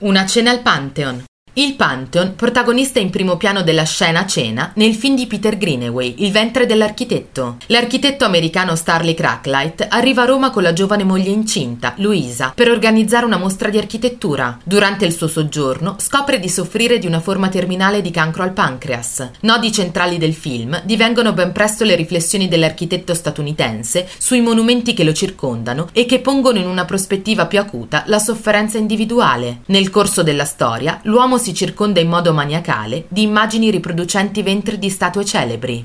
Una cena al Pantheon. Il Pantheon, protagonista in primo piano della scena cena nel film di Peter Greenaway, Il ventre dell'architetto. L'architetto americano Starley Cracklight arriva a Roma con la giovane moglie incinta, Luisa, per organizzare una mostra di architettura. Durante il suo soggiorno scopre di soffrire di una forma terminale di cancro al pancreas. Nodi centrali del film divengono ben presto le riflessioni dell'architetto statunitense sui monumenti che lo circondano e che pongono in una prospettiva più acuta la sofferenza individuale. Nel corso della storia, l'uomo si si circonda in modo maniacale di immagini riproducenti ventri di statue celebri.